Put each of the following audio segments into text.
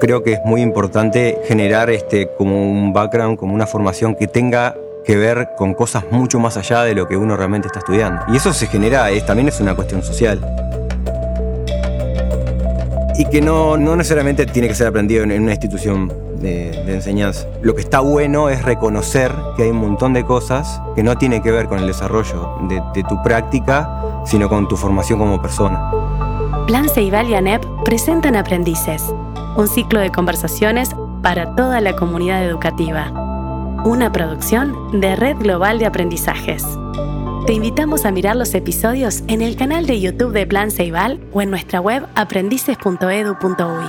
creo que es muy importante generar este, como un background, como una formación que tenga que ver con cosas mucho más allá de lo que uno realmente está estudiando. Y eso se genera, también es una cuestión social. Y que no, no necesariamente tiene que ser aprendido en, una institución de, enseñanza. Lo que está bueno es reconocer que hay un montón de cosas que no tienen que ver con el desarrollo de, tu práctica, sino con tu formación como persona. Plan y ANEP presentan Aprendices, un ciclo de conversaciones para toda la comunidad educativa. Una producción de Red Global de Aprendizajes. Te invitamos a mirar los episodios en el canal de YouTube de Plan Ceibal o en nuestra web aprendices.edu.uy.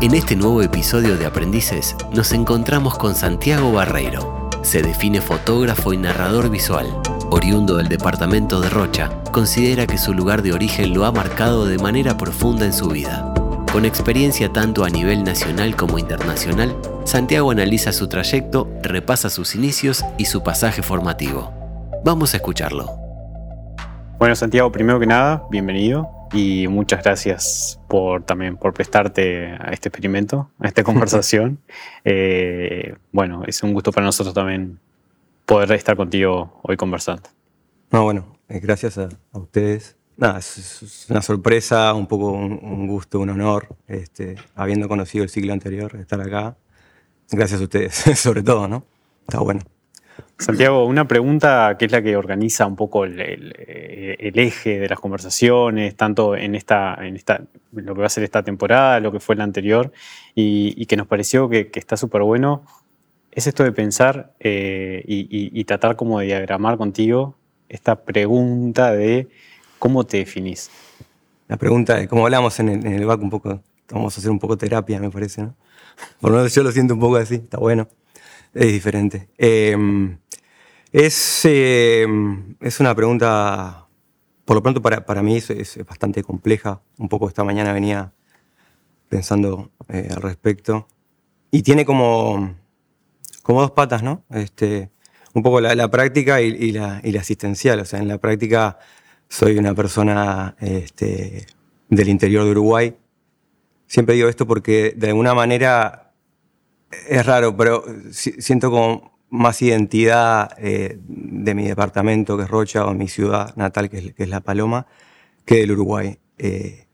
En este nuevo episodio de Aprendices nos encontramos con Santiago Barreiro. Se define fotógrafo y narrador visual oriundo del departamento de Rocha, considera que su lugar de origen lo ha marcado de manera profunda en su vida. Con experiencia tanto a nivel nacional como internacional, Santiago analiza su trayecto, repasa sus inicios y su pasaje formativo. Vamos a escucharlo. Bueno, Santiago, primero que nada, bienvenido y muchas gracias por también por prestarte a este experimento, a esta conversación. Eh, bueno, es un gusto para nosotros también poder estar contigo hoy conversando. No, bueno, eh, gracias a, ustedes. Nada, es, una sorpresa, un poco un, gusto, un honor, este, habiendo conocido el ciclo anterior, estar acá. Gracias a ustedes, sobre todo, ¿no? Está bueno. Santiago, una pregunta que es la que organiza un poco el, eje de las conversaciones, tanto en esta, en esta, lo que va a ser esta temporada, lo que fue la anterior, y, que nos pareció que, que está súper bueno, es esto de pensar eh, y, tratar como de diagramar contigo esta pregunta de cómo te definís. La pregunta como hablamos en el, en un poco, vamos a hacer un poco terapia, me parece, ¿no? Por lo menos yo lo siento un poco así, está bueno, es diferente. Em, es, em, es una pregunta, por lo pronto para, para mí es, bastante compleja, un poco esta mañana venía pensando eh, al respecto, y tiene como como dos patas, ¿no? Este, un poco la, práctica y, la, asistencial. O sea, en la práctica soy una persona este, del interior de Uruguay. Siempre digo esto porque de alguna manera es raro, pero siento como más identidad eh, de mi departamento, que es Rocha, o mi ciudad natal, que es, La Paloma, que del Uruguay. Eh,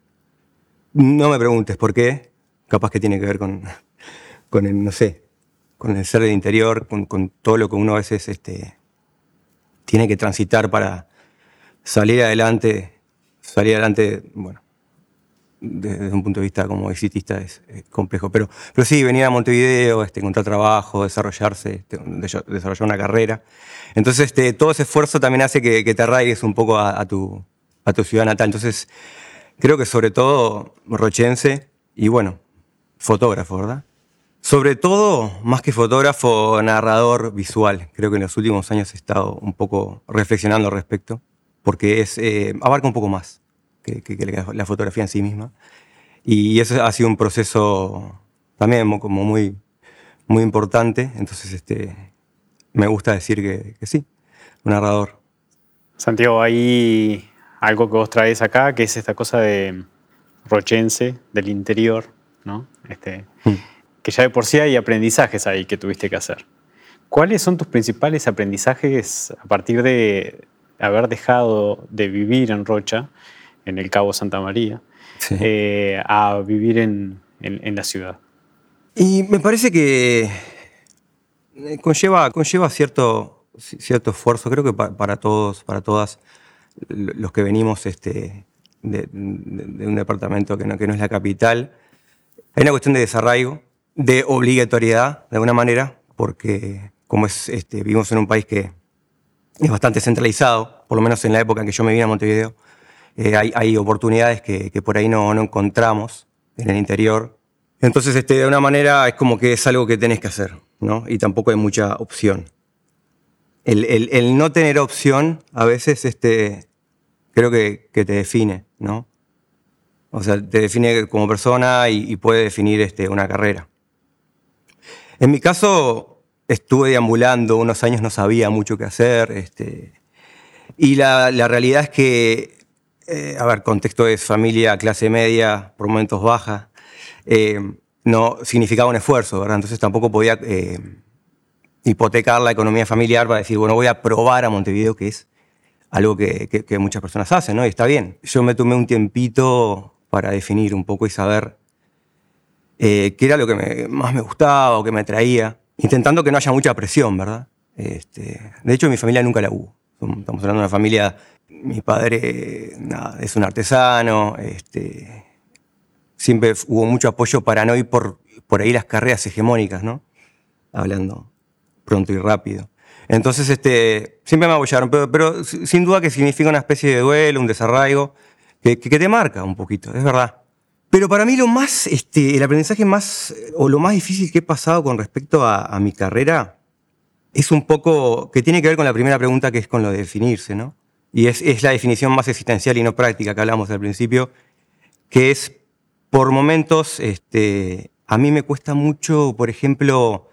no me preguntes por qué, capaz que tiene que ver con, con el, no sé, con el ser del interior, con, todo lo que uno a veces este, tiene que transitar para salir adelante, salir adelante, bueno, desde un punto de vista como exitista es, complejo. Pero, pero sí, venir a Montevideo, este, encontrar trabajo, desarrollarse, este, desarrollar una carrera. Entonces, este, todo ese esfuerzo también hace que, te arraigues un poco a, tu, a tu ciudad natal. Entonces, creo que sobre todo rochense y bueno, fotógrafo, ¿verdad? Sobre todo, más que fotógrafo, narrador visual. Creo que en los últimos años he estado un poco reflexionando al respecto, porque es, eh, abarca un poco más que, la fotografía en sí misma. Y eso ha sido un proceso también como muy, muy importante. Entonces, este, me gusta decir que, que sí, un narrador. Santiago, hay algo que vos traes acá, que es esta cosa de rochense, del interior, ¿no? Este, mm que ya de por sí hay aprendizajes ahí que tuviste que hacer. ¿Cuáles son tus principales aprendizajes a partir de haber dejado de vivir en Rocha, en el Cabo Santa María, eh, a vivir en, la ciudad? Y me parece que eh, conlleva, conlleva cierto, cierto esfuerzo, creo que para, todos, para todas los que venimos este, de, un departamento que no, que no es la capital, hay una cuestión de desarraigo, de obligatoriedad, de alguna manera, porque como es, este, vivimos en un país que es bastante centralizado, por lo menos en la época en que yo me vine a Montevideo, eh, hay, oportunidades que, por ahí no, no, encontramos en el interior. Entonces, este, de alguna manera, es como que es algo que tenés que hacer, ¿no? Y tampoco hay mucha opción. El, el, no tener opción a veces este, creo que, que te define, ¿no? O sea, te define como persona y, y puede definir este, una carrera. En mi caso, estuve deambulando unos años, no sabía mucho qué hacer. Este, y la, realidad es que eh, a ver, contexto es familia, clase media, por momentos baja, eh, no significaba un esfuerzo, ¿verdad? Entonces tampoco podía eh, hipotecar la economía familiar para decir, bueno, voy a probar a Montevideo, que es algo que, que muchas personas hacen, ¿no? Y está bien. Yo me tomé un tiempito para definir un poco y saber qué era lo que más me gustaba o que me atraía, intentando que no haya mucha presión, ¿verdad? Este, de hecho, mi familia nunca la hubo. Estamos hablando de una familia, mi padre es un artesano, este, siempre hubo mucho apoyo para no ir por, por ahí las carreras hegemónicas, ¿no? Hablando pronto y rápido. Entonces, este, siempre me apoyaron, pero, sin duda que significa una especie de duelo, un desarraigo, que, te marca un poquito, es verdad. Pero para mí lo más, este, el aprendizaje más, o lo más difícil que he pasado con respecto a, mi carrera, es un poco, que tiene que ver con la primera pregunta que es con lo de definirse, ¿no? Y es, es la definición más existencial y no práctica que hablamos al principio, que es, por momentos, este, a mí me cuesta mucho, por ejemplo,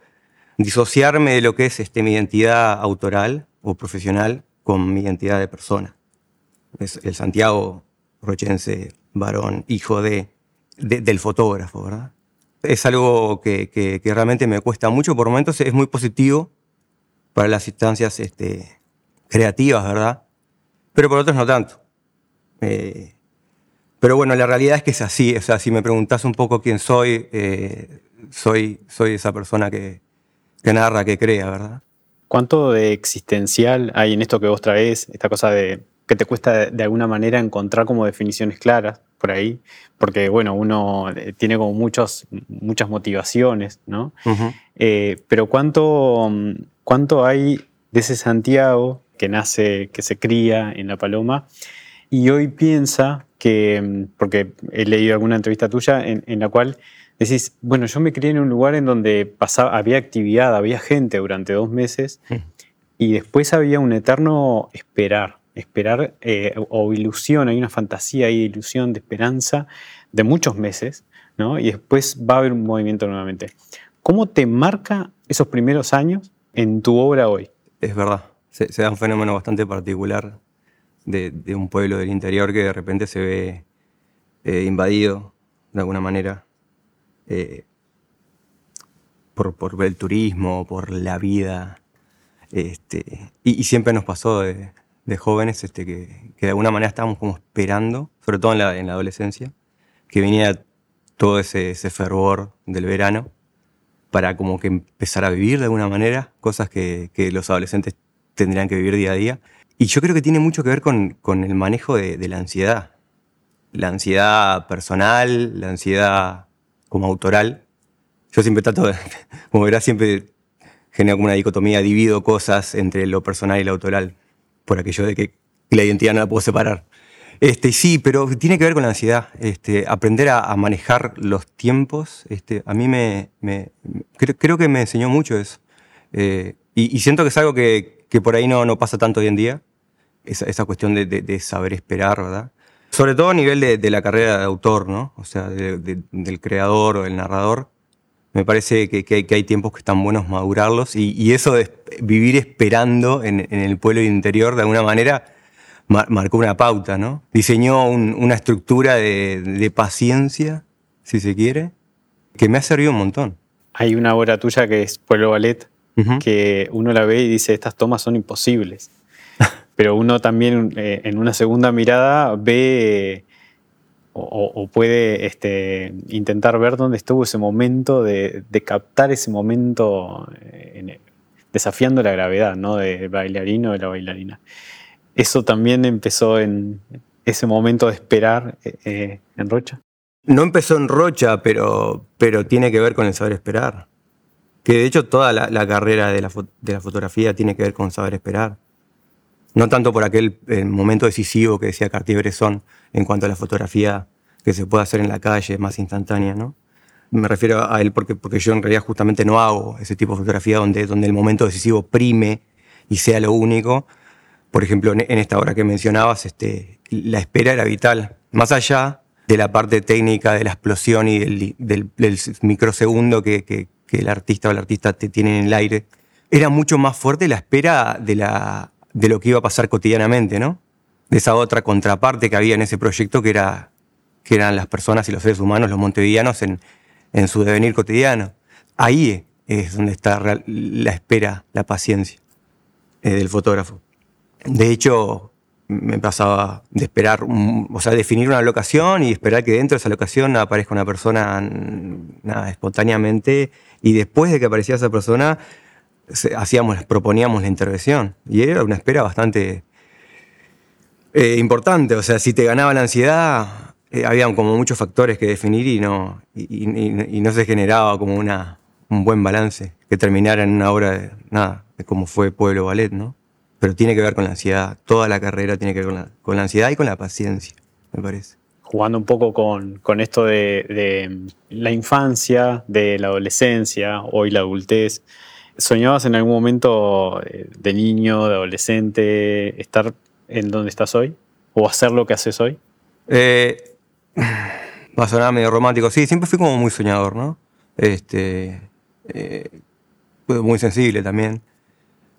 disociarme de lo que es este, mi identidad autoral o profesional con mi identidad de persona. Es el Santiago Rochense, varón, hijo de, del fotógrafo, ¿verdad? Es algo que, realmente me cuesta mucho, por momentos es muy positivo, para las instancias este, creativas, ¿verdad? Pero por otros no tanto. Eh, pero bueno, la realidad es que es así. O sea, si me preguntas un poco quién soy, eh, soy, soy esa persona que, que narra, que crea, ¿verdad? ¿Cuánto de existencial hay en esto que vos traes? Esta cosa de que te cuesta de alguna manera encontrar como definiciones claras por ahí, porque bueno, uno eh, tiene como muchos, muchas motivaciones, ¿no? pero ¿cuánto, ¿Cuánto hay de ese Santiago que nace, que se cría en La Paloma y hoy piensa que, porque he leído alguna entrevista tuya en, la cual decís, bueno, yo me crié en un lugar en donde pasaba, había actividad, había gente durante dos meses y después había un eterno esperar, esperar eh, o ilusión, hay una fantasía de ilusión, de esperanza de muchos meses, ¿no? Y después va a haber un movimiento nuevamente. ¿Cómo te marca esos primeros años en tu obra hoy. Es verdad, se, da un fenómeno bastante particular de, un pueblo del interior que de repente se ve eh, invadido de alguna manera eh, por, por, el turismo, por la vida. Este, y, siempre nos pasó de, jóvenes este, que, de alguna manera estábamos como esperando, sobre todo en la, en la adolescencia, que viniera todo ese, fervor del verano para como que empezar a vivir de alguna manera, cosas que, los adolescentes tendrían que vivir día a día. Y yo creo que tiene mucho que ver con, el manejo de, la ansiedad. La ansiedad personal, la ansiedad como autoral. Yo siempre trato de, como verás, siempre genero como una dicotomía, divido cosas entre lo personal y lo autoral, por aquello de que la identidad no la puedo separar. Este, sí, pero tiene que ver con la ansiedad. Este, aprender a, manejar los tiempos, este, a mí me, creo, que me enseñó mucho eso. Eh, y, siento que es algo que, por ahí no, no, pasa tanto hoy en día, esa, esa cuestión de, saber esperar, ¿verdad? Sobre todo a nivel de, la carrera de autor, ¿no? O sea, del creador o del narrador. Me parece que, hay tiempos que están buenos madurarlos y, eso de vivir esperando en, en el pueblo interior, de alguna manera, marcó una pauta, ¿no? Diseñó una estructura de, paciencia, si se quiere, que me ha servido un montón. Hay una obra tuya que es Pueblo Ballet, que uno la ve y dice, estas tomas son imposibles. Pero uno también eh, en una segunda mirada ve o, puede este, intentar ver dónde estuvo ese momento de, captar ese momento eh, desafiando la gravedad ¿no? del bailarino o de la bailarina eso también empezó en ese momento de esperar eh, eh, en Rocha. No empezó en Rocha, pero, pero tiene que ver con el saber esperar. Que de hecho toda la, carrera de la, fotografía tiene que ver con saber esperar. No tanto por aquel momento decisivo que decía Cartier-Bresson en cuanto a la fotografía que se puede hacer en la calle, más instantánea, ¿no? Me refiero a él porque, porque yo en realidad justamente no hago ese tipo de fotografía donde, donde el momento decisivo prime y sea lo único, por ejemplo, en esta obra que mencionabas, este, la espera era vital. Más allá de la parte técnica de la explosión y del, microsegundo que, el artista o el artista te tiene en el aire, era mucho más fuerte la espera de, la, de lo que iba a pasar cotidianamente, ¿no? de esa otra contraparte que había en ese proyecto que, era, que eran las personas y los seres humanos, los montevideanos, en, en su devenir cotidiano. Ahí es donde está la espera, la paciencia eh, del fotógrafo. De hecho, me pasaba de esperar, o sea, definir una locación y esperar que dentro de esa locación aparezca una persona nada, espontáneamente y después de que aparecía esa persona hacíamos, proponíamos la intervención y era una espera bastante eh, importante, o sea, si te ganaba la ansiedad eh, había como muchos factores que definir y no, y, no se generaba como una, un buen balance que terminara en una obra de nada, de como fue Pueblo Ballet, ¿no? pero tiene que ver con la ansiedad. Toda la carrera tiene que ver con la, ansiedad y con la paciencia, me parece. Jugando un poco con, esto de, la infancia, de la adolescencia, hoy la adultez, ¿soñabas en algún momento eh, de niño, de adolescente, estar en donde estás hoy? ¿O hacer lo que haces hoy? Eh, va a sonar medio romántico. Sí, siempre fui como muy soñador, ¿no? Este, eh, muy sensible también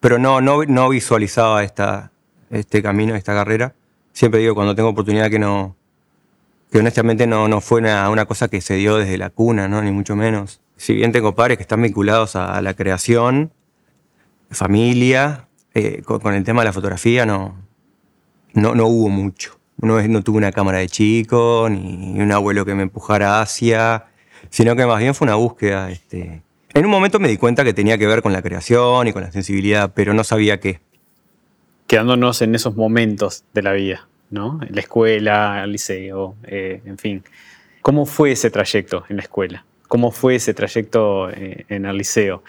pero no, no, no visualizaba esta, este camino, esta carrera. Siempre digo cuando tengo oportunidad que no, que honestamente no, no fue una, una, cosa que se dio desde la cuna, ¿no? ni mucho menos. Si bien tengo padres que están vinculados a, la creación, familia, eh, con, el tema de la fotografía no, no, hubo mucho. No, no tuve una cámara de chico, ni un abuelo que me empujara hacia, sino que más bien fue una búsqueda este, en un momento me di cuenta que tenía que ver con la creación y con la sensibilidad, pero no sabía qué. Quedándonos en esos momentos de la vida, ¿no? En la escuela, el liceo, eh, en fin. ¿Cómo fue ese trayecto en la escuela? ¿Cómo fue ese trayecto eh, en el liceo?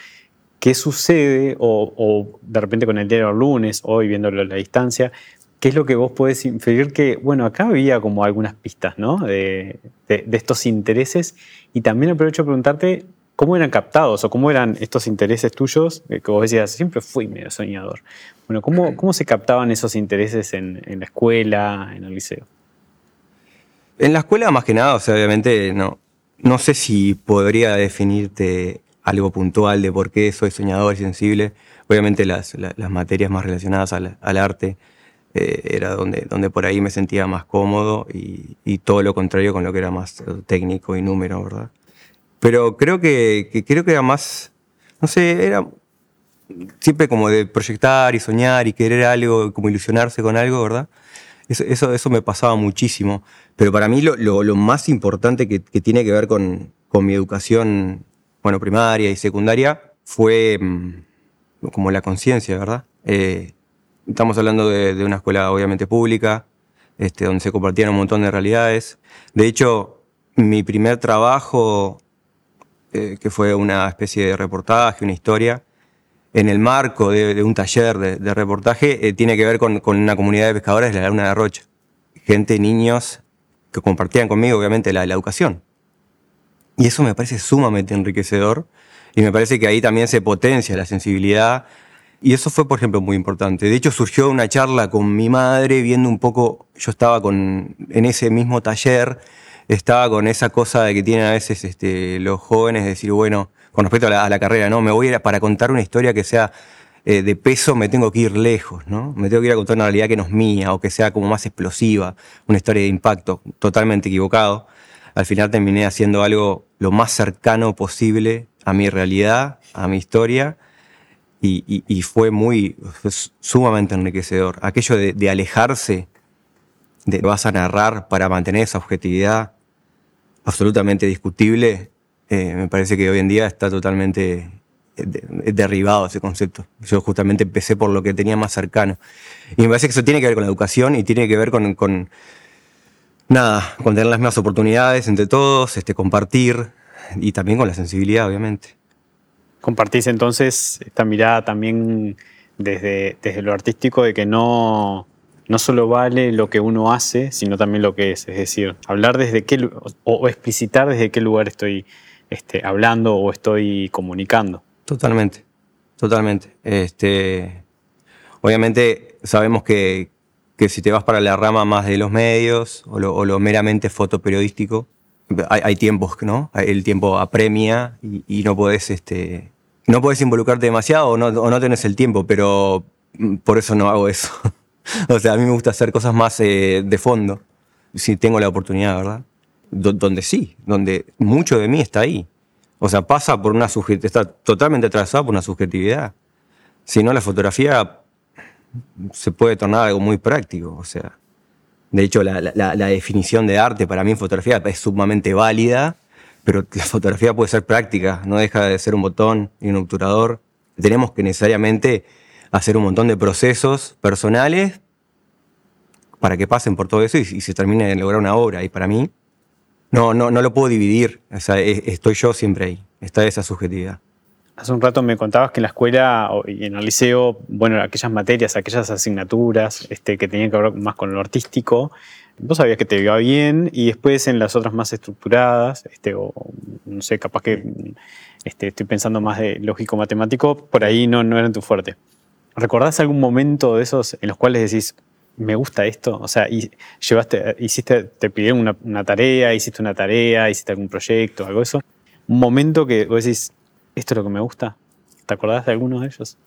¿Qué sucede, o, de repente con el día del lunes, hoy viéndolo a la distancia, qué es lo que vos podés inferir que, bueno, acá había como algunas pistas, ¿no? De, de estos intereses. Y también aprovecho a preguntarte ¿Cómo eran captados o cómo eran estos intereses tuyos? Eh, que vos decías, siempre fui medio soñador. Bueno, ¿cómo, cómo se captaban esos intereses en, la escuela, en el liceo? En la escuela, más que nada, o sea, obviamente no, no sé si podría definirte algo puntual de por qué soy soñador y sensible. Obviamente las, materias más relacionadas al, arte eh, era donde, por ahí me sentía más cómodo y, todo lo contrario con lo que era más técnico y número, ¿verdad? Pero creo que, creo que era más, no sé, era siempre como de proyectar y soñar y querer algo, como ilusionarse con algo, ¿verdad? Eso, eso, me pasaba muchísimo. Pero para mí lo, lo, más importante que, que, tiene que ver con, con, mi educación, bueno, primaria y secundaria, fue mm, como la conciencia, ¿verdad? Eh, estamos hablando de, una escuela obviamente pública, este, donde se compartían un montón de realidades. De hecho, mi primer trabajo eh, que fue una especie de reportaje, una historia, en el marco de, un taller de, reportaje, eh, tiene que ver con, una comunidad de pescadores de la Laguna de Rocha. Gente, niños, que compartían conmigo, obviamente, la, educación. Y eso me parece sumamente enriquecedor y me parece que ahí también se potencia la sensibilidad. Y eso fue, por ejemplo, muy importante. De hecho, surgió una charla con mi madre viendo un poco, yo estaba con, en ese mismo taller estaba con esa cosa de que tienen a veces este, los jóvenes, de decir, bueno, con respecto a la, carrera, ¿no? Me voy a ir para contar una historia que sea eh, de peso, me tengo que ir lejos, ¿no? Me tengo que ir a contar una realidad que no es mía o que sea como más explosiva, una historia de impacto, totalmente equivocado. Al final terminé haciendo algo lo más cercano posible a mi realidad, a mi historia, y, fue muy, sumamente enriquecedor. Aquello de, de alejarse, de vas a narrar para mantener esa objetividad, absolutamente discutible, eh, me parece que hoy en día está totalmente eh, derribado ese concepto. Yo justamente empecé por lo que tenía más cercano. Y me parece que eso tiene que ver con la educación y tiene que ver con, nada, con tener las mismas oportunidades entre todos, este, compartir y también con la sensibilidad, obviamente. Compartís entonces esta mirada también desde, desde lo artístico de que no, no solo vale lo que uno hace, sino también lo que es. Es decir, hablar desde qué, o, explicitar desde qué lugar estoy este, hablando o estoy comunicando. Totalmente, totalmente. Este, obviamente sabemos que, si te vas para la rama más de los medios o lo, meramente fotoperiodístico, hay, hay, tiempos, ¿no? El tiempo apremia y, no puedes este, no involucrarte demasiado o no, o no tenés el tiempo, pero por eso no hago eso. o sea, a mí me gusta hacer cosas más eh, de fondo, si tengo la oportunidad, ¿verdad? Donde sí, donde mucho de mí está ahí. O sea, pasa por una está totalmente atravesado por una subjetividad. Si no, la fotografía se puede tornar algo muy práctico. O sea, de hecho, la, definición de arte para mí en fotografía es sumamente válida, pero la fotografía puede ser práctica, no deja de ser un botón y un obturador. Tenemos que necesariamente hacer un montón de procesos personales para que pasen por todo eso y, y se termine de lograr una obra. Y para mí, no, no, no lo puedo dividir. O sea, estoy yo siempre ahí. Está esa subjetividad. Hace un rato me contabas que en la escuela y en el liceo, bueno, aquellas materias, aquellas asignaturas este, que tenían que ver más con lo artístico, vos sabías que te iba bien y después en las otras más estructuradas, este, o no sé, capaz que este, estoy pensando más de lógico-matemático, por ahí no, no eran tu fuerte. ¿Recordás algún momento de esos en los cuales decís, me gusta esto. O sea, y llevaste, hiciste, te pidieron una, tarea, hiciste una tarea, hiciste algún proyecto, algo eso. Un momento que vos decís, esto es lo que me gusta. ¿Te acordás de algunos de ellos?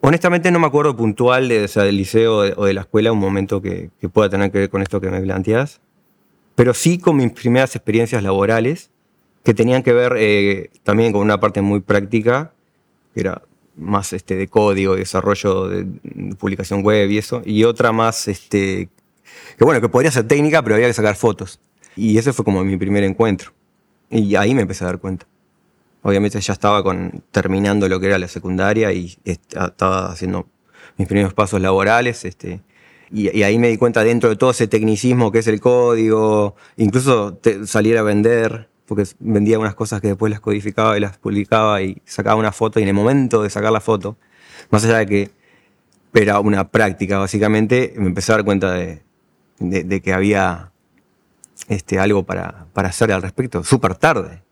Honestamente no me acuerdo puntual de, del liceo o de la escuela un momento que, que, pueda tener que ver con esto que me planteas, pero sí con mis primeras experiencias laborales que tenían que ver eh, también con una parte muy práctica, que era más este, de código, de desarrollo de, publicación web y eso, y otra más, este, que bueno, que podría ser técnica, pero había que sacar fotos. Y ese fue como mi primer encuentro. Y ahí me empecé a dar cuenta. Obviamente ya estaba con, terminando lo que era la secundaria y estaba haciendo mis primeros pasos laborales. Este, y, ahí me di cuenta dentro de todo ese tecnicismo que es el código, incluso salir a vender, porque vendía unas cosas que después las codificaba y las publicaba y sacaba una foto y en el momento de sacar la foto, más allá de que era una práctica básicamente, me empecé a dar cuenta de, que había este, algo para, hacer al respecto, súper tarde.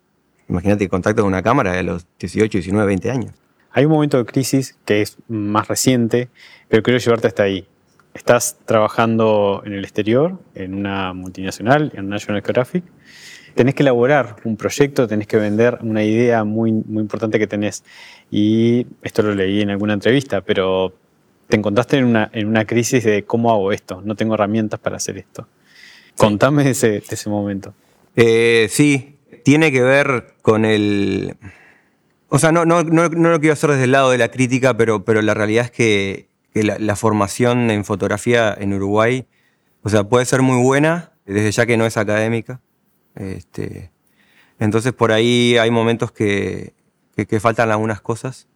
Imagínate el contacto con una cámara a los 18, 19, 20 años. Hay un momento de crisis que es más reciente, pero quiero llevarte hasta ahí. Estás trabajando en el exterior, en una multinacional, en National Geographic, tenés que elaborar un proyecto, tenés que vender una idea muy, muy importante que tenés. Y esto lo leí en alguna entrevista, pero te encontraste en una, en una crisis de cómo hago esto, no tengo herramientas para hacer esto. Contame de ese, ese momento. Eh, sí, tiene que ver con el... O sea, no, no, no, no, lo quiero hacer desde el lado de la crítica, pero, pero la realidad es que, que la, la, formación en fotografía en Uruguay, o sea, puede ser muy buena, desde ya que no es académica, este, entonces por ahí hay momentos que, que, faltan algunas cosas.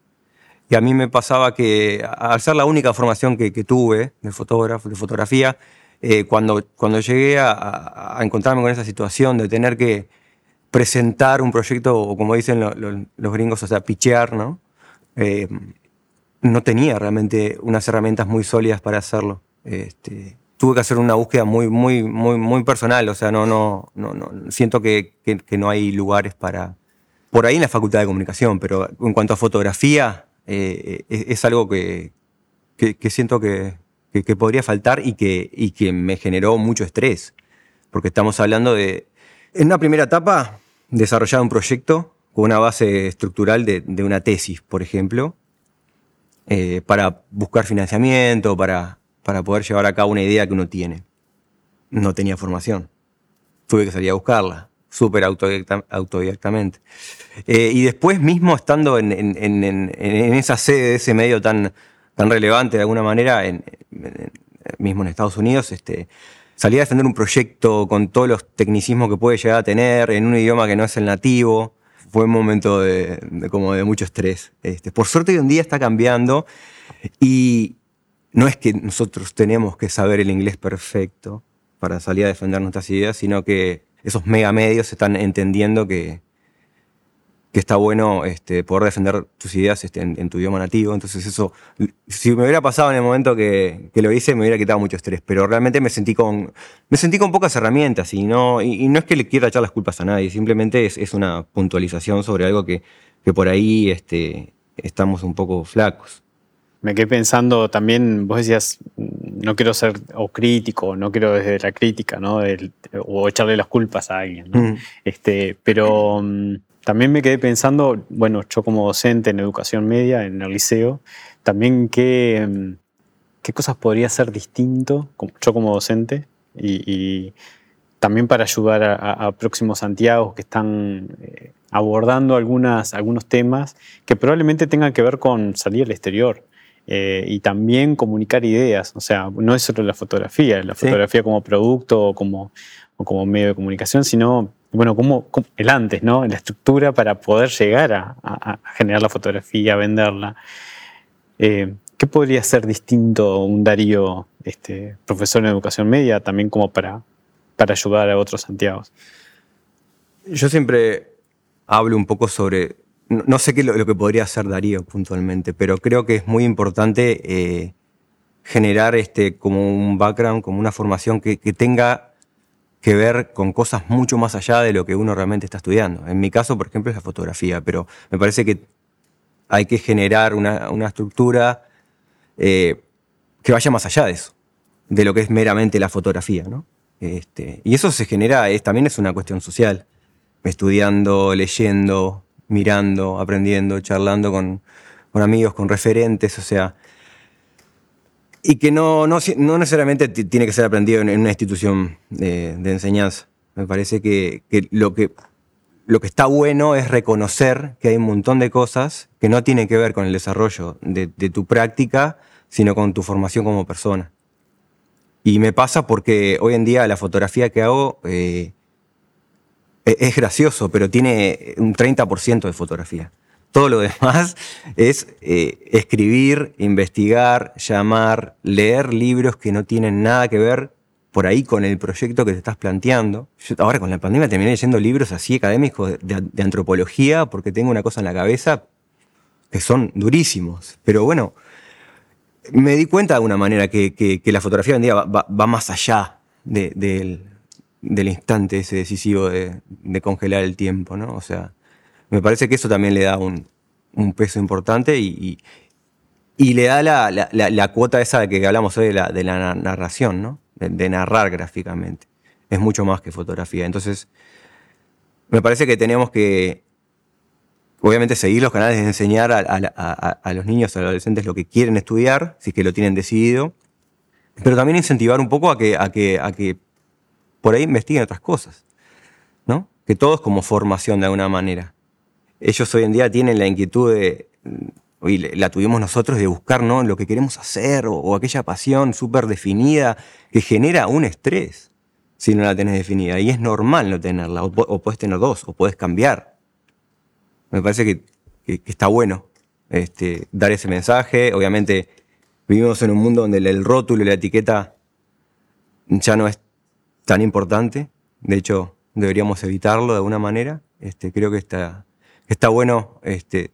Y a mí me pasaba que al ser la única formación que, que tuve de fotógrafo, de fotografía, eh, cuando, llegué a, a, encontrarme con esa situación de tener que presentar un proyecto, o como dicen los gringos, o sea, pichear, ¿no? Eh, no tenía realmente unas herramientas muy sólidas para hacerlo. Este, tuve que hacer una búsqueda muy, muy, muy, muy personal. O sea, no, no, no, no siento que, que, no hay lugares para. Por ahí en la facultad de comunicación, pero en cuanto a fotografía, eh, es, algo que, que siento que, podría faltar y que, y que me generó mucho estrés. Porque estamos hablando de. En una primera etapa, desarrollar un proyecto con una base estructural de, de una tesis, por ejemplo, eh, para buscar financiamiento, para para poder llevar a cabo una idea que uno tiene. No tenía formación. Tuve que salir a buscarla, súper autodidactamente. Eh, y después mismo estando en, esa sede de ese medio tan, tan relevante de alguna manera, mismo en Estados Unidos, este, salí a defender un proyecto con todos los tecnicismos que puede llegar a tener en un idioma que no es el nativo. Fue un momento de, como de mucho estrés. Este, por suerte hoy un día está cambiando y, no es que nosotros tenemos que saber el inglés perfecto para salir a defender nuestras ideas, sino que esos mega medios están entendiendo que, que está bueno este, poder defender tus ideas este, en, tu idioma nativo. Entonces eso, si me hubiera pasado en el momento que, lo hice, me hubiera quitado mucho estrés. Pero realmente me sentí con, me sentí con pocas herramientas y no, y, no es que le quiera echar las culpas a nadie, simplemente es, una puntualización sobre algo que, que por ahí este, estamos un poco flacos me quedé pensando también, vos decías, no quiero ser o crítico, no quiero desde la crítica, ¿no? o echarle las culpas a alguien, ¿no? Mm. Este, pero mm, también me quedé pensando, bueno, yo como docente en educación media, en el liceo, también qué, mm, qué cosas podría ser distinto yo como docente y, también para ayudar a, próximos Santiago que están eh, abordando algunas, algunos temas que probablemente tengan que ver con salir al exterior. Eh, y también comunicar ideas. O sea, no es solo la fotografía, la fotografía como producto o como, como medio de comunicación, sino, bueno, como, el antes, ¿no? La estructura para poder llegar a, generar la fotografía, a venderla. Eh, ¿Qué podría ser distinto un Darío, este, profesor en educación media, también como para, para ayudar a otros Santiago? Yo siempre hablo un poco sobre no, sé qué lo, lo, que podría hacer Darío puntualmente, pero creo que es muy importante eh, generar este, como un background, como una formación que, tenga que ver con cosas mucho más allá de lo que uno realmente está estudiando. En mi caso, por ejemplo, es la fotografía, pero me parece que hay que generar una, estructura eh, que vaya más allá de eso, de lo que es meramente la fotografía. Este, y eso se genera, también es una cuestión social, estudiando, leyendo, mirando, aprendiendo, charlando con, amigos, con referentes, o sea, y que no, no, necesariamente tiene que ser aprendido en, una institución de, enseñanza. Me parece que, lo que lo que está bueno es reconocer que hay un montón de cosas que no tienen que ver con el desarrollo de, tu práctica, sino con tu formación como persona. Y me pasa porque hoy en día la fotografía que hago eh, es gracioso, pero tiene un 30% de fotografía. Todo lo demás es eh, escribir, investigar, llamar, leer libros que no tienen nada que ver por ahí con el proyecto que te estás planteando. Yo ahora con la pandemia terminé leyendo libros así académicos de, antropología porque tengo una cosa en la cabeza que son durísimos. Pero bueno, me di cuenta de alguna manera que, la fotografía hoy en día va, más allá del del instante ese decisivo de, congelar el tiempo, ¿no? O sea, me parece que eso también le da un, peso importante y, le da la, cuota esa de que hablamos hoy de la, narración, ¿no? De, narrar gráficamente. Es mucho más que fotografía. Entonces, me parece que tenemos que, obviamente, seguir los canales de enseñar a, los niños, a los adolescentes lo que quieren estudiar, si es que lo tienen decidido, pero también incentivar un poco a que por ahí investiguen otras cosas, ¿no? Que todos como formación de alguna manera. Ellos hoy en día tienen la inquietud de, y la tuvimos nosotros, de buscar ¿no? lo que queremos hacer o, aquella pasión súper definida que genera un estrés si no la tenés definida. Y es normal no tenerla, o, o puedes tener dos, o puedes cambiar. Me parece que, está bueno este, dar ese mensaje. Obviamente vivimos en un mundo donde el rótulo y la etiqueta ya no es tan importante. De hecho, deberíamos evitarlo de alguna manera. Este, creo que está, está bueno este,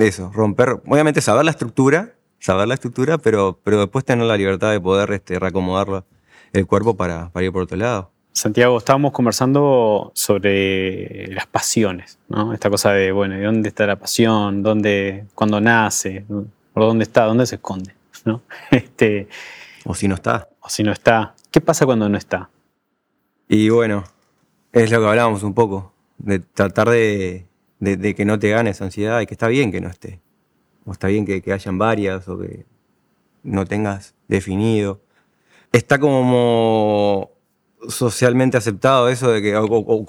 eso, romper, obviamente saber la estructura, saber la estructura, pero, pero después tener la libertad de poder este, reacomodar el cuerpo para, para ir por otro lado. Santiago, estábamos conversando sobre las pasiones, ¿no? Esta cosa de, bueno, ¿de dónde está la pasión? ¿Dónde, cuando nace? ¿Por dónde está? ¿Dónde se esconde? ¿no? Este, o si no está. O si no está. ¿Qué pasa cuando no está? Y bueno, es lo que hablábamos un poco, de tratar de, que no te gane esa ansiedad y que está bien que no esté. O está bien que, hayan varias o que no tengas definido. Está como socialmente aceptado eso de que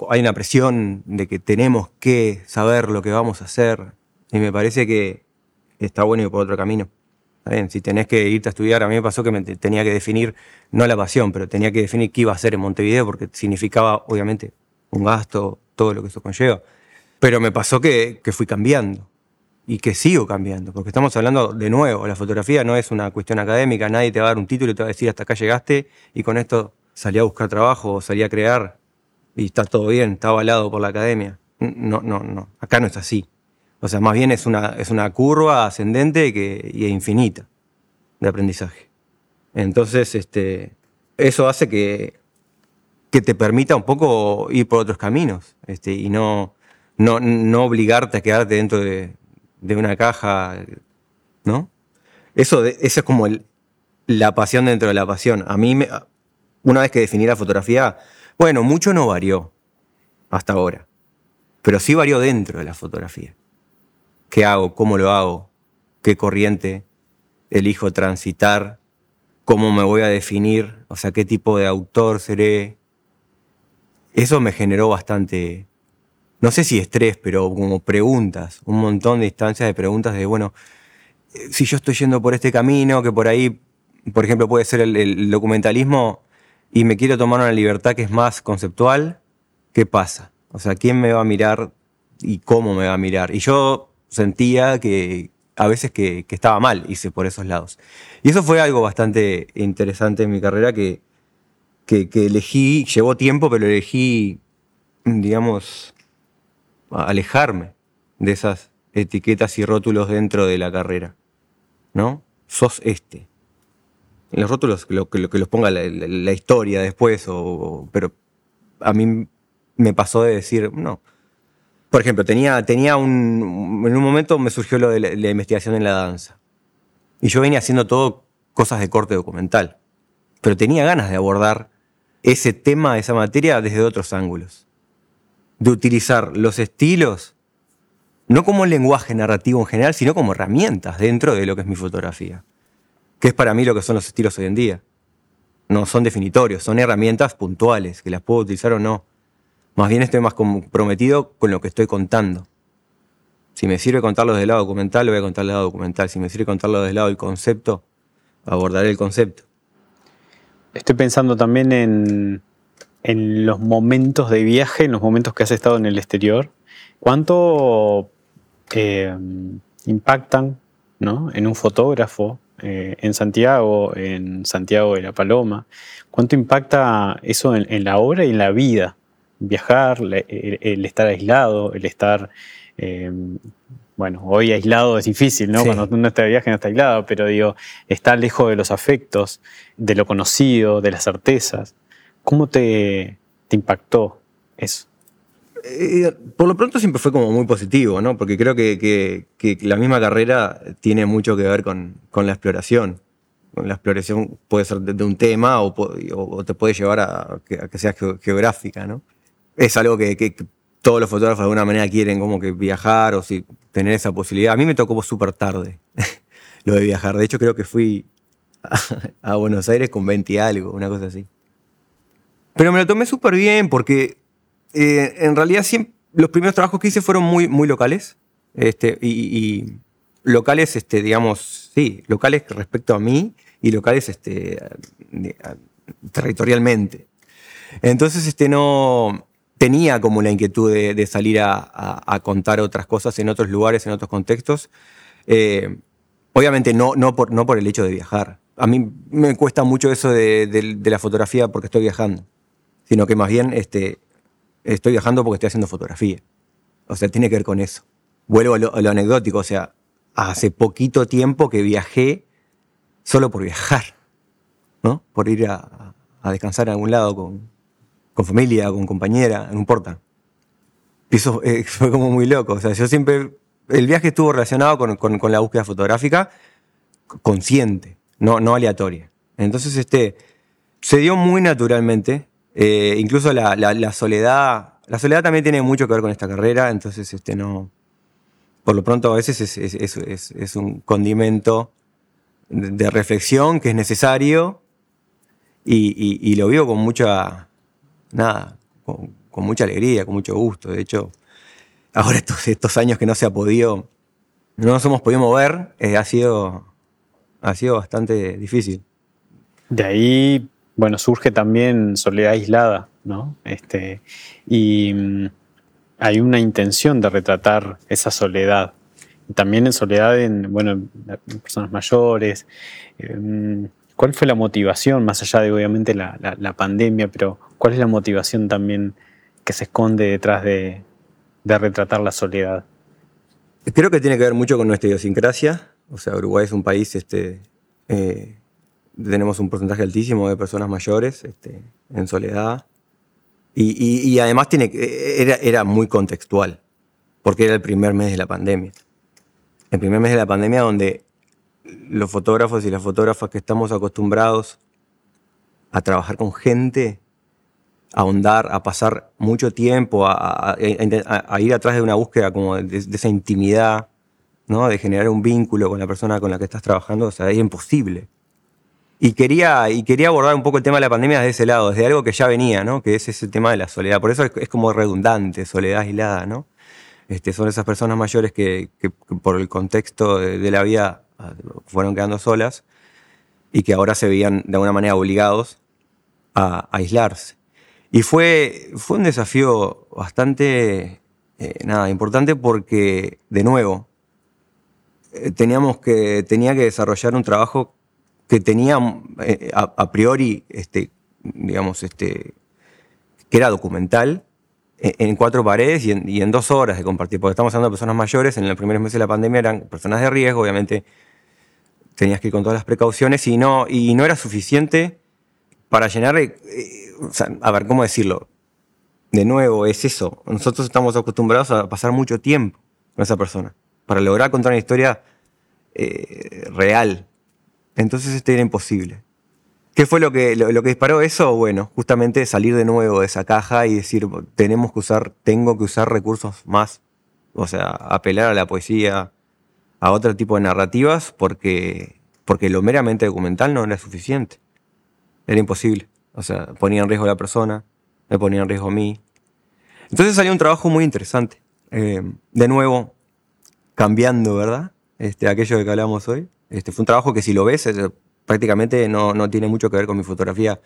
hay una presión de que tenemos que saber lo que vamos a hacer. Y me parece que está bueno ir por otro camino si tenés que irte a estudiar, a mí me pasó que me tenía que definir, no la pasión, pero tenía que definir qué iba a hacer en Montevideo, porque significaba, obviamente, un gasto, todo lo que eso conlleva. Pero me pasó que, fui cambiando y que sigo cambiando, porque estamos hablando de nuevo, la fotografía no es una cuestión académica, nadie te va a dar un título y te va a decir hasta acá llegaste y con esto salí a buscar trabajo o salí a crear y está todo bien, está avalado por la academia. No, no, no, acá no es así. O sea, más bien es una, es una curva ascendente que, y infinita de aprendizaje. Entonces, este, eso hace que, que te permita un poco ir por otros caminos este, y no, no, no obligarte a quedarte dentro de, una caja, ¿no? Eso, es como la pasión dentro de la pasión. A mí, me, una vez que definí la fotografía, bueno, mucho no varió hasta ahora, pero sí varió dentro de la fotografía qué hago, cómo lo hago, qué corriente elijo transitar cómo me voy a definir, o sea, qué tipo de autor seré. Eso me generó bastante, no sé si estrés, pero como preguntas, un montón de instancias de preguntas de, bueno, si yo estoy yendo por este camino, que por ahí, por ejemplo, puede ser el, documentalismo, y me quiero tomar una libertad que es más conceptual, ¿qué pasa? O sea, ¿quién me va a mirar y cómo me va a mirar? Y yo sentía que a veces que, estaba mal, hice por esos lados. Y eso fue algo bastante interesante en mi carrera que, que, elegí, llevó tiempo, pero elegí, digamos, alejarme de esas etiquetas y rótulos dentro de la carrera. ¿No? Sos este. Los rótulos lo, que, los ponga la, historia después, o, pero a mí me pasó de decir, no. Por ejemplo, tenía, tenía un. En un momento me surgió lo de la, investigación en la danza. Y yo venía haciendo todo cosas de corte documental. Pero tenía ganas de abordar ese tema, esa materia, desde otros ángulos de utilizar los estilos no como lenguaje narrativo en general, sino como herramientas dentro de lo que es mi fotografía, que es para mí lo que son los estilos hoy en día. No son definitorios, son herramientas puntuales, que las puedo utilizar o no. Más bien estoy más comprometido con lo que estoy contando. Si me sirve contarlo desde el lado documental, lo voy a contar del lado documental. Si me sirve contarlo desde el lado del concepto, abordaré el concepto. Estoy pensando también en en los momentos de viaje, en los momentos que has estado en el exterior, ¿cuánto eh, impactan en un fotógrafo eh, en Santiago, en Santiago de la Paloma? ¿Cuánto impacta eso en, la obra y en la vida? Viajar, el, estar aislado, el estar... Eh, bueno, hoy aislado es difícil, ¿no? Cuando uno está de viaje no está aislado, pero digo, estar lejos de los afectos, de lo conocido, de las certezas. ¿Cómo te, impactó eso? Eh, por lo pronto siempre fue como muy positivo, ¿no? Porque creo que, la misma carrera tiene mucho que ver con, la exploración. la exploración puede ser de, un tema o, te puede llevar a, que, sea geográfica, ¿no? Es algo que, todos los fotógrafos de alguna manera quieren como que viajar o si tener esa posibilidad. A mí me tocó súper tarde lo de viajar. De hecho creo que fui a, Buenos Aires con 20 y algo, una cosa así. Pero me lo tomé súper bien porque eh, en realidad siempre, los primeros trabajos que hice fueron muy, muy locales. Este, y, locales, este, digamos, sí, locales respecto a mí y locales este, territorialmente. Entonces, este, no tenía como la inquietud de, salir a, contar otras cosas en otros lugares, en otros contextos. Eh, obviamente no, no, por, no por el hecho de viajar. A mí me cuesta mucho eso de la fotografía porque estoy viajando sino que más bien este, estoy viajando porque estoy haciendo fotografía. O sea, tiene que ver con eso. Vuelvo a lo, anecdótico, o sea, hace poquito tiempo que viajé solo por viajar, ¿no? Por ir a, descansar en algún lado con, con, familia, con compañera, no importa. Y eso eh, fue como muy loco, o sea, yo siempre, el viaje estuvo relacionado con, con, la búsqueda fotográfica consciente, no, no aleatoria. Entonces, este, se dio muy naturalmente, eh, incluso la, soledad, la soledad también tiene mucho que ver con esta carrera, entonces este no, por lo pronto a veces es, un condimento de, reflexión que es necesario y, lo vivo con mucha, nada, con, mucha alegría, con mucho gusto. De hecho, ahora estos, estos años que no se ha podido, no nos hemos podido mover, eh, ha, sido, ha sido bastante difícil. De ahí bueno, surge también Soledad Aislada, ¿no? Este, y mm, hay una intención de retratar esa soledad. También en soledad en, bueno, personas mayores. Em, ¿Cuál fue la motivación, más allá de obviamente la, pandemia, pero cuál es la motivación también que se esconde detrás de, retratar la soledad? Creo que tiene que ver mucho con nuestra idiosincrasia. O sea, Uruguay es un país este, eh, tenemos un porcentaje altísimo de personas mayores este, en soledad. Y, además tiene, era, era muy contextual, porque era el primer mes de la pandemia. El primer mes de la pandemia donde los fotógrafos y las fotógrafas que estamos acostumbrados a trabajar con gente, a ahondar, a pasar mucho tiempo, a, ir atrás de una búsqueda como de, esa intimidad, ¿no? de generar un vínculo con la persona con la que estás trabajando, o sea, es imposible. Y quería, y quería abordar un poco el tema de la pandemia desde ese lado, desde algo que ya venía, ¿no? Que es ese tema de la soledad. Por eso es, como redundante, soledad aislada, ¿no? Este, son esas personas mayores que, por el contexto de, la vida fueron quedando solas y que ahora se veían de alguna manera obligados a, aislarse. Y fue, fue un desafío bastante eh, nada, importante porque, de nuevo, eh, teníamos que, tenía que desarrollar un trabajo que tenía eh, a, priori, este, digamos, este, que era documental, en, cuatro paredes y en, dos horas de compartir, porque estamos hablando de personas mayores, en los primeros meses de la pandemia eran personas de riesgo, obviamente tenías que ir con todas las precauciones y no, y no era suficiente para llenar, a ver, ¿cómo decirlo? De nuevo, es eso, nosotros estamos acostumbrados a pasar mucho tiempo con esa persona, para lograr contar una historia eh, real, entonces este era imposible. ¿Qué fue lo que, lo, que disparó eso? Bueno, justamente salir de nuevo de esa caja y decir, tenemos que usar, tengo que usar recursos más, o sea, apelar a la poesía, a otro tipo de narrativas, porque, porque lo meramente documental no era suficiente. Era imposible. O sea, ponía en riesgo a la persona, me ponía en riesgo a mí. Entonces salió un trabajo muy interesante. Eh, de nuevo, cambiando, ¿verdad? Este, aquello de que hablamos hoy. Este, fue un trabajo que si lo ves, prácticamente no, no, tiene mucho que ver con mi fotografía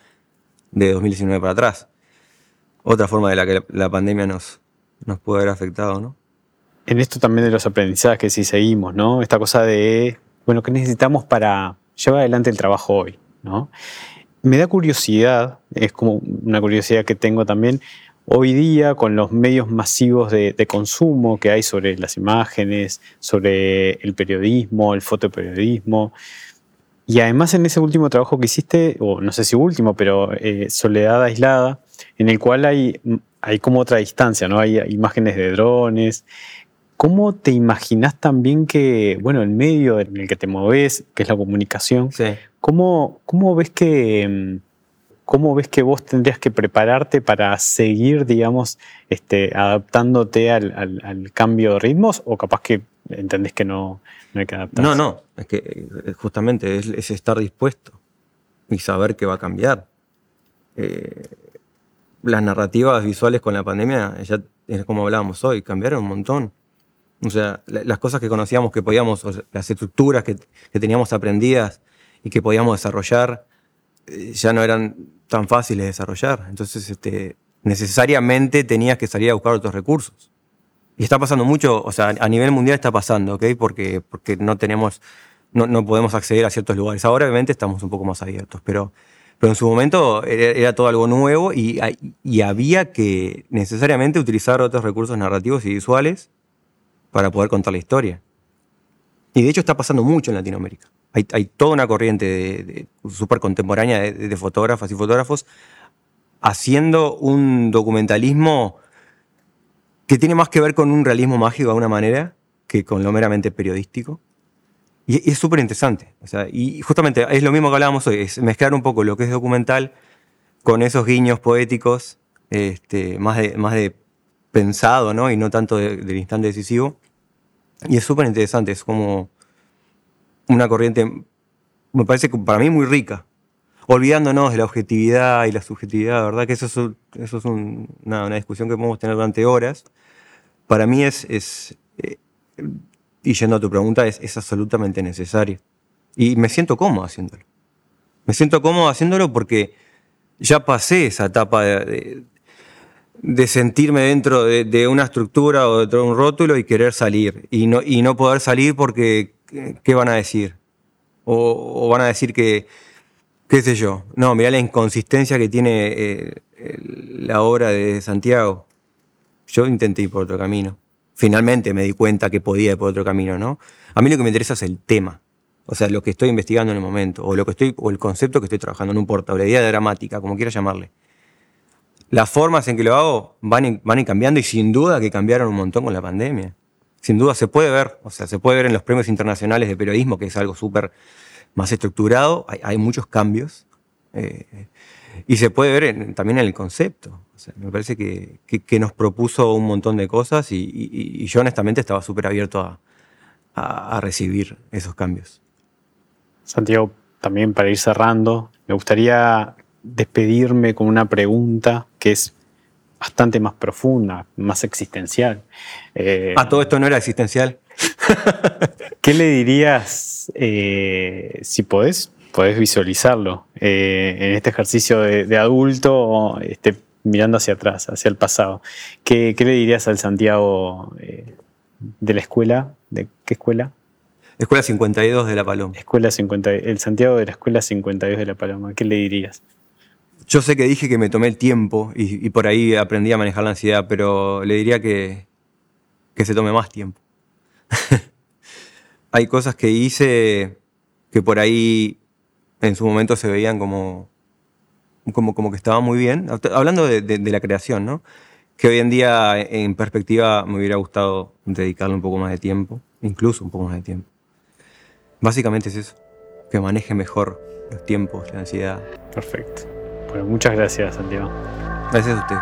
de 2019 para atrás. Otra forma de la que la, pandemia nos, nos puede haber afectado, ¿no? En esto también de los aprendizajes, que si seguimos, ¿no? Esta cosa de, bueno, ¿qué necesitamos para llevar adelante el trabajo hoy. Me da curiosidad, es como una curiosidad que tengo también, hoy día con los medios masivos de, consumo que hay sobre las imágenes, sobre el periodismo, el fotoperiodismo. Y además en ese último trabajo que hiciste, o no sé si último, pero eh, Soledad Aislada, en el cual hay, hay como otra distancia, ¿no? Hay imágenes de drones. ¿Cómo te imaginas también que, bueno, el medio en el que te mueves, que es la comunicación, ¿cómo, ¿cómo ves que mm, ¿cómo ves que vos tendrías que prepararte para seguir, digamos, este, adaptándote al, cambio de ritmos? ¿O capaz que entendés que no, hay que adaptarse? No, no, es que eh, justamente es, estar dispuesto y saber que va a cambiar. Eh, las narrativas visuales con la pandemia, ya es como hablábamos hoy, cambiaron un montón. O sea, las cosas que conocíamos que podíamos, las estructuras que, que teníamos aprendidas y que podíamos desarrollar, eh, ya no eran tan fáciles de desarrollar. Entonces, este, necesariamente tenías que salir a buscar otros recursos. Y está pasando mucho, o sea, a nivel mundial está pasando, ¿ok? Porque, porque no tenemos, no, podemos acceder a ciertos lugares. Ahora, obviamente, estamos un poco más abiertos, pero, pero en su momento era, todo algo nuevo y, y, había que necesariamente utilizar otros recursos narrativos y visuales para poder contar la historia. Y de hecho está pasando mucho en Latinoamérica hay, toda una corriente de, súper contemporánea de, fotógrafas y fotógrafos haciendo un documentalismo que tiene más que ver con un realismo mágico de alguna manera que con lo meramente periodístico. Y, es súper interesante. y justamente es lo mismo que hablábamos hoy, es mezclar un poco lo que es documental con esos guiños poéticos, este, más, de, más de pensado, ¿no? Y no tanto del instante decisivo. Y es súper interesante, es como una corriente, me parece para mí muy rica, olvidándonos de la objetividad y la subjetividad, ¿verdad? Que eso es, eso es una, discusión que podemos tener durante horas. Para mí es, eh, y yendo a tu pregunta, es, es absolutamente necesario. Y me siento cómodo haciéndolo. Me siento cómodo haciéndolo porque ya pasé esa etapa de, sentirme dentro de, una estructura o dentro de un rótulo y querer salir. Y no, y no poder salir porque ¿qué van a decir? O, van a decir que, qué sé yo, no, mira la inconsistencia que tiene eh, la obra de Santiago. Yo intenté ir por otro camino. Finalmente me di cuenta que podía ir por otro camino, ¿no? A mí lo que me interesa es el tema. O sea, lo que estoy investigando en el momento, o lo que estoy, o el concepto que estoy trabajando, no importa, o la idea dramática, como quiera llamarle. Las formas en que lo hago van, van cambiando y sin duda que cambiaron un montón con la pandemia sin duda se puede ver, o sea, se puede ver en los premios internacionales de periodismo, que es algo súper más estructurado, hay, muchos cambios, eh, y se puede ver también en el concepto. me parece que, nos propuso un montón de cosas y, yo honestamente estaba súper abierto a, recibir esos cambios. Santiago, también para ir cerrando, me gustaría despedirme con una pregunta que es bastante más profunda, más existencial. Eh, ¿A todo esto no era existencial? ¿Qué le dirías eh, si podés, podés visualizarlo eh, en este ejercicio de, adulto, este, mirando hacia atrás, hacia el pasado? ¿Qué, le dirías al Santiago de la escuela? ¿De qué escuela? Escuela 52 de La Paloma. Escuela 50, el Santiago de la Escuela 52 de La Paloma. ¿Qué le dirías? Yo sé que dije que me tomé el tiempo y, por ahí aprendí a manejar la ansiedad, pero le diría que, que se tome más tiempo. Hay cosas que hice que por ahí en su momento se veían como, como, que estaban muy bien. Hablando de, la creación, ¿no? Que hoy en día, en perspectiva, me hubiera gustado dedicarle un poco más de tiempo, incluso un poco más de tiempo. Básicamente es eso, que maneje mejor los tiempos, la ansiedad. Perfecto. Bueno, muchas gracias, Santiago. Gracias a usted.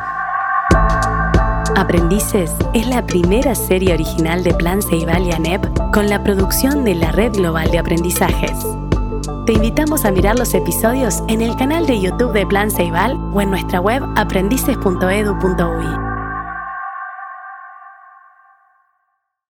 Aprendices es la primera serie original de Plan Ceibal y ANEP con la producción de la Red Global de Aprendizajes. Te invitamos a mirar los episodios en el canal de YouTube de Plan Ceibal o en nuestra web aprendices.edu.uy.